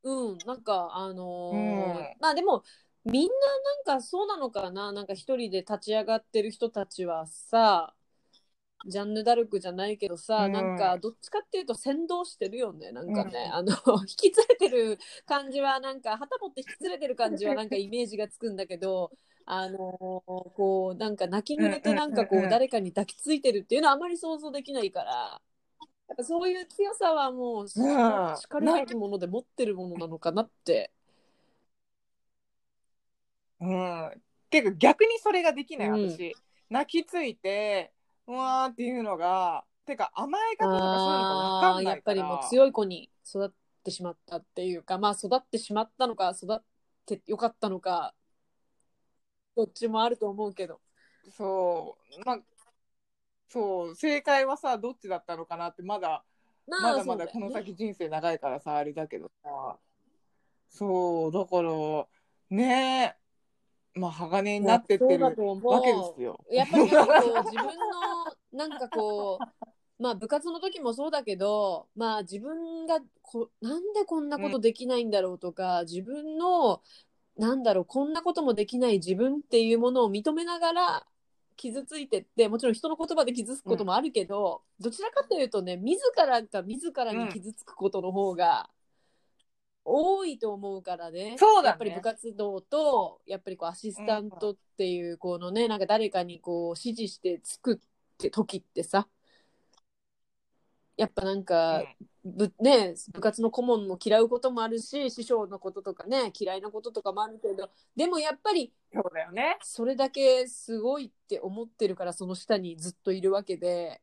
うんなんかあのーうん。まあでもみんななんかそうなのかな？なんか一人で立ち上がってる人たちはさジャンヌ・ダルクじゃないけどさ、うん。なんかどっちかっていうと先導してるよねなんかね、うん。あの [LAUGHS] 引き連れてる感じはなんか旗持って引き連れてる感じはなんかイメージがつくんだけどあのこうなんか泣き濡れてなんかこうんうんうんううん誰かに抱きついてるっていうのはあまり想像できないからやっぱそういう強さはもうしうんしかるべきもので持ってるものなのかなって。うん。てか逆にそれができない、うん私。泣きついて、うわーっていうのが、てか甘え方とかそういうのがわああーやっぱかんないから。りもう強い子に育ってしまったっていうかまあ育ってしまったのか育ってよかったのかどっちもあると思うけど。そう、まあ、そう、正解はさ、どっちだったのかなって、まだ、まあまだまだこの先人生長いからさ、あれだけどさ。そう、だから、ねえ、まあ、鋼になってってるわけですよ。やっぱりなんかこう自分のなんかこう [LAUGHS] まあ部活の時もそうだけどまあ自分がこなんでこんなことできないんだろうとか、自分のなんだろうこんなこともできない自分っていうものを認めながら傷ついてってもちろん人の言葉で傷つくこともあるけど、どちらかというとね自らが自らに傷つくことの方が多いと思うからね。そうだね。やっぱり部活動とやっぱりこうアシスタントっていうこのねなんか誰かにこう指示して作って時ってさやっぱなんか、ぶね、部活の顧問も嫌うこともあるし師匠のこととかね嫌いなこととかもあるけどでもやっぱりそうだよね。それだけすごいって思ってるからその下にずっといるわけで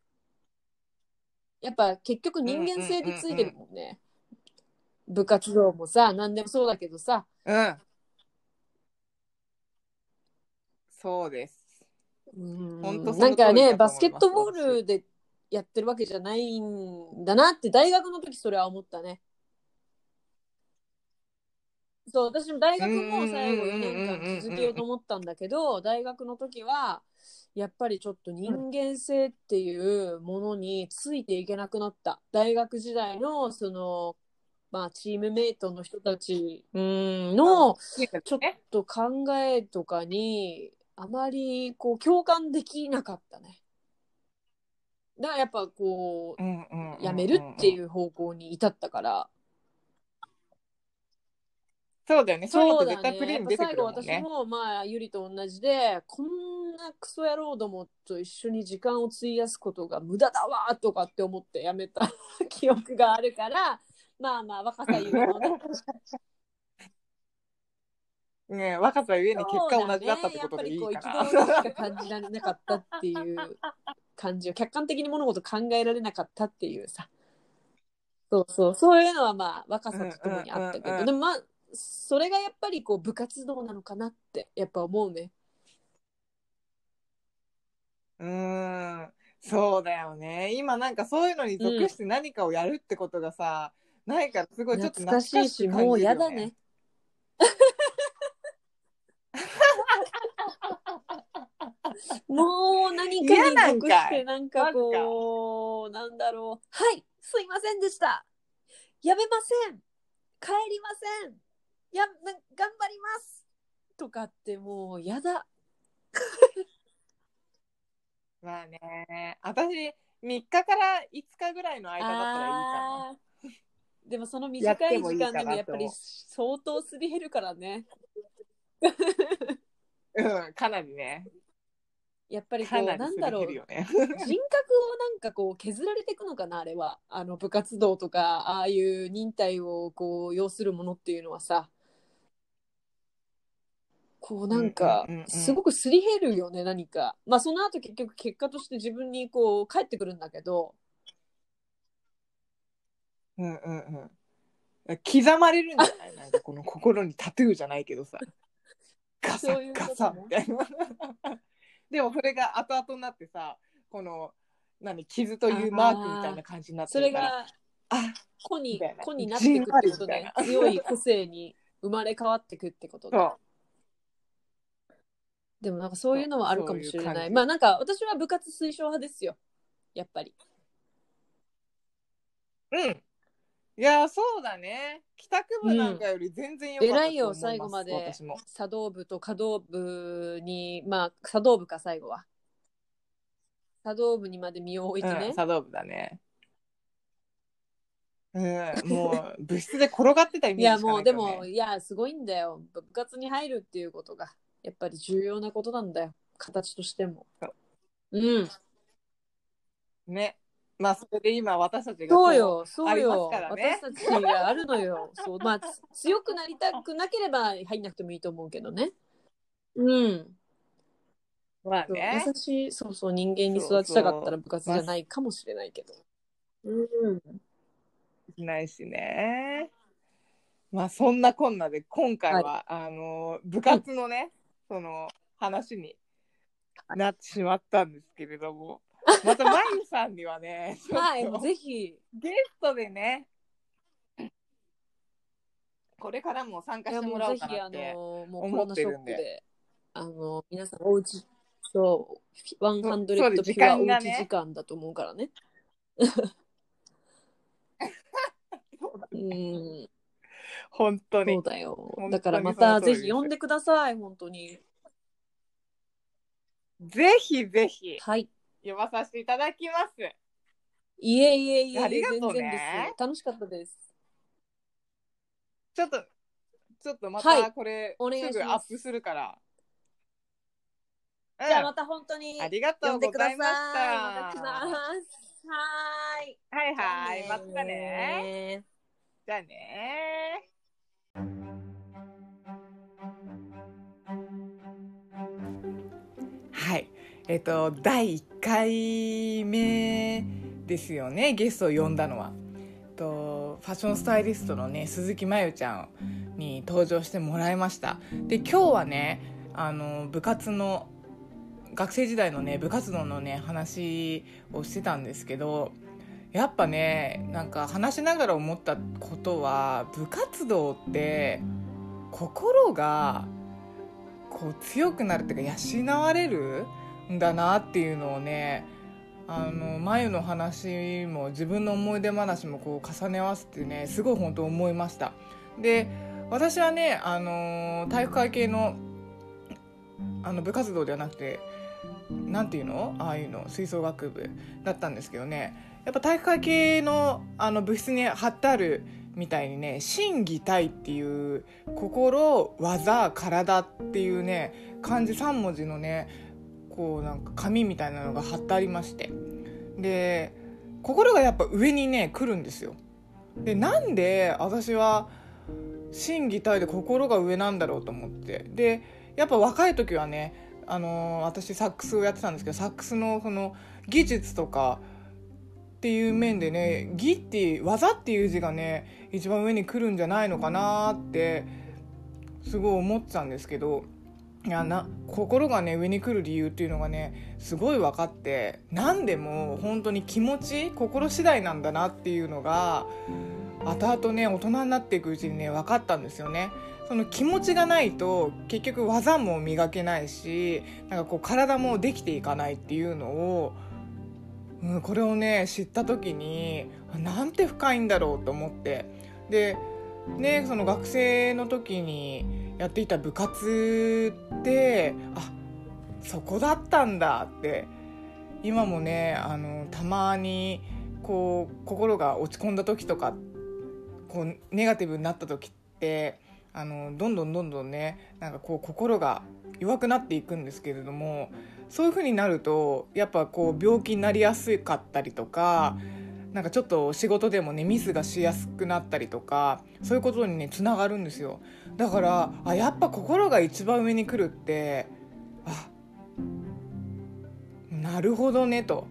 やっぱ結局人間性でついてるもんね。部活動もさ何でもそうだけどさうん。そうです。うんなんかねバスケットボールでやってるわけじゃないんだなって大学の時それは思ったね。そう私も大学も最後4年間続けようと思ったんだけど大学の時はやっぱりちょっと人間性っていうものについていけなくなった大学時代のそのまあチームメイトの人たちうんのちょっねと考えとかにあまりこう共感できなかったね。だからやっぱこううんうんうんうんやめるっていう方向に至ったから。そうだよね。そうだって絶対プレね。ーに出てくやっぱ最後私るもまあゆりと同じでこんなクソ野郎どもと一緒に時間を費やすことが無駄だわとかって思ってやめた [LAUGHS] 記憶があるからまあまあ若さゆえのね [LAUGHS] ね若さゆえに結果同じだったってことでいいかな。そうだねやっぱりこう憤りしか感じられなかったっていう感じを客観的に物事考えられなかったっていうさ。そうそう。そういうのはまあ若さとともにあったけど、うんうんうんうん。でもまあそれがやっぱりこう部活動なのかなってやっぱ思うね。うーん。そうだよね。今なんかそういうのに属して何かをやるってことがさ、ないからすごいちょっと懐かしいし懐かく感じるよもうやだね。[LAUGHS] [LAUGHS] もう何かに属してなんかこうなんだろう。はいすいませんでした。やめません。帰りません。やな頑張ります。とかってもうやだ。[LAUGHS] まあね。私、3日から5日ぐらいの間だったらいいかあー。でもその短い時間でもやっぱり相当すり減るからね。な。うん、かなりね。やっぱりこうかなんだろう。[LAUGHS] 人格をなんかこう削られていくのかなあれはあの部活動とかああいう忍耐をこう要するものっていうのはさこうなんかすごくすり減るよね何かまあその後結局結果として自分にこう返ってくるんだけどうんうんうん。刻まれるんじゃない？[LAUGHS] なんかこの心にタトゥーじゃないけどさ。ガサそういうことねガサみたいな。でもそれが後々になってさ、この、何、傷というマークみたいな感じになってそれるから。があ、子にになっていくってことね強い個性に生まれ変わっていくってことそだう。でもなんかそういうのはあるかもしれない。そういうまあなんか私は部活推奨派ですよ。やっぱり。うん。いや、そうだね。帰宅部なんかより全然良かったと思偉いよ、最後まで私も。茶道部と華道部に、まあ茶道部か最後は。茶道部にまで身を置いてねうん、。茶道部だね。うん、もう [LAUGHS] 部室で転がってたイいメージしかやもうでも、いや、すごいんだよ。部活に入るっていうことが、やっぱり重要なことなんだよ。形としても。うん。ね。まあそれで今私たちがこそうよ、そうよ。ね私たちがあるのよ。[LAUGHS] そう、まあ、つ強くなりたくなければ入んなくてもいいと思うけどね。うん。そうまあね。優しい、そうそう、人間に育ちたかったら部活じゃないかもしれないけど。うん。ないしね。まあそんなこんなで今回は、あの部活のね、その話になってしまったんですけれども、またまゆさんにはね、はい、ぜひ。ゲストでね、これからも参加してもらおうかなって。の、もうコ思ってるんであの、皆さん、おうち、そう、ワンハンドレッドピュアおうち時間だと思うからね。[LAUGHS] うん、本当にそう。だよだからまたぜひ呼んでください、本当に。ぜひぜひはい。呼ばさせていただきます。いえいえいえありがとうね。楽しかったです。ちょっと、ちょっとまはいたこれ、お願いしますすぐアップするから。うんじゃあまた本当にありがと呼でください。うんございました。また来ます。はーい。はいはい、またね。ね。じゃあね。えっと、第1回目ですよね、ゲストを呼んだのは。えっと、ファッションスタイリストのね、鈴木真由ちゃんに登場してもらいました。で、今日はね、あの、部活の、学生時代のね、部活動のね、話をしてたんですけど、やっぱねなんか話しながら思ったことは部活動って心がこう強くなるっていうか養われるんだなっていうのをねあの眉の話も自分の思い出話もこう重ね合わせてねすごい本当思いました。で私はねあの体育会系のあの部活動ではなくてなんていうの？ああいうの吹奏楽部だったんですけどね。やっぱ体育会系のあの部室に貼ってあるみたいにね心技体っていう心技体っていうね漢字3文字のねこうなんか紙みたいなのが貼ってありまして。で心がやっぱ上にね来るんですよ。でなんで私は心技体で心が上なんだろうと思って。でやっぱ若い時はねあのー私サックスをやってたんですけどサックスのその技術とかっていう面でね「技」って技っていう字がね一番上に来るんじゃないのかなってすごい思ってたんですけど。いやな心がね上に来る理由っていうのがねすごい分かって何でも本当に気持ち心次第なんだなっていうのが後々ね大人になっていくうちにね分かったんですよね。その気持ちがないと結局技も磨けないしなんかこう体もできていかないっていうのをうん、これをね知った時にあなんて深いんだろうと思ってでねその学生の時にやっていた部活ってあそこだったんだって今もねあのたまにこう心が落ち込んだ時とかこうネガティブになった時ってあのどんどんどんどんねなんかこう心が弱くなっていくんですけれどもそういう風になるとやっぱこう病気になりやすかったりとかなんかちょっと仕事でもねミスがしやすくなったりとかそういうことにねつながるんですよ。だからあやっぱ心が一番上に来るってあなるほどねと。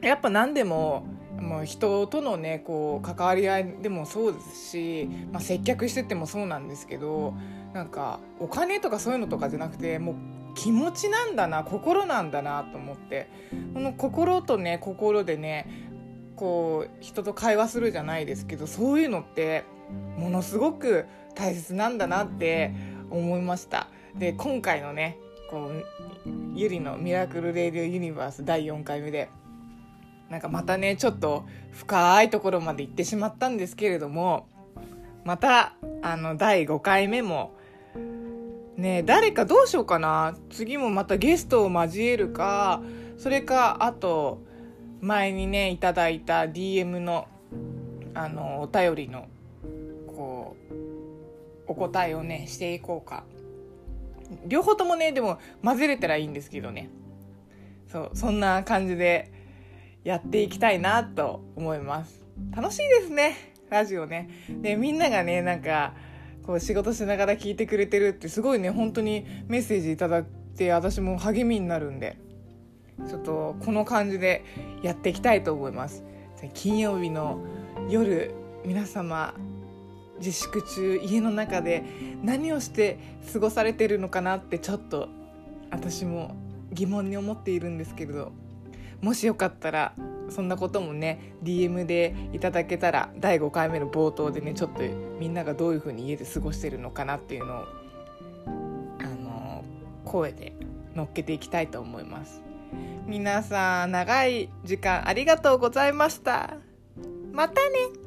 やっぱ何でももう人とのねこう関わり合いでもそうですし、まあ、接客しててもそうなんですけどなんかお金とかそういうのとかじゃなくてもう気持ちなんだな心なんだなと思って。この心とね心でねこう人と会話するじゃないですけどそういうのってものすごく大切なんだなって思いました。で今回のねこうゆりの「ミラクル・レディオ・ユニバース」第4回目でなんかまたねちょっと深いところまで行ってしまったんですけれどもまたあの第5回目もね誰かどうしようかな。次もまたゲストを交えるかそれかあと前にねいただいた DM のあのお便りのこうお答えをねしていこうか。両方ともねでも混ぜれたらいいんですけどね。そうそんな感じでやっていきたいなと思います。楽しいですねラジオね。でみんながねなんかこう仕事しながら聞いてくれてるってすごいね本当にメッセージいただいて私も励みになるんで。ちょっとこの感じでやっていきたいと思います。金曜日の夜皆様自粛中家の中で何をして過ごされてるのかなってちょっと私も疑問に思っているんですけれどもしよかったらそんなこともね DM でいただけたら第5回目の冒頭でねちょっとみんながどういう風に家で過ごしてるのかなっていうのをあの声で乗っけていきたいと思います。皆さん長い時間ありがとうございました。またね。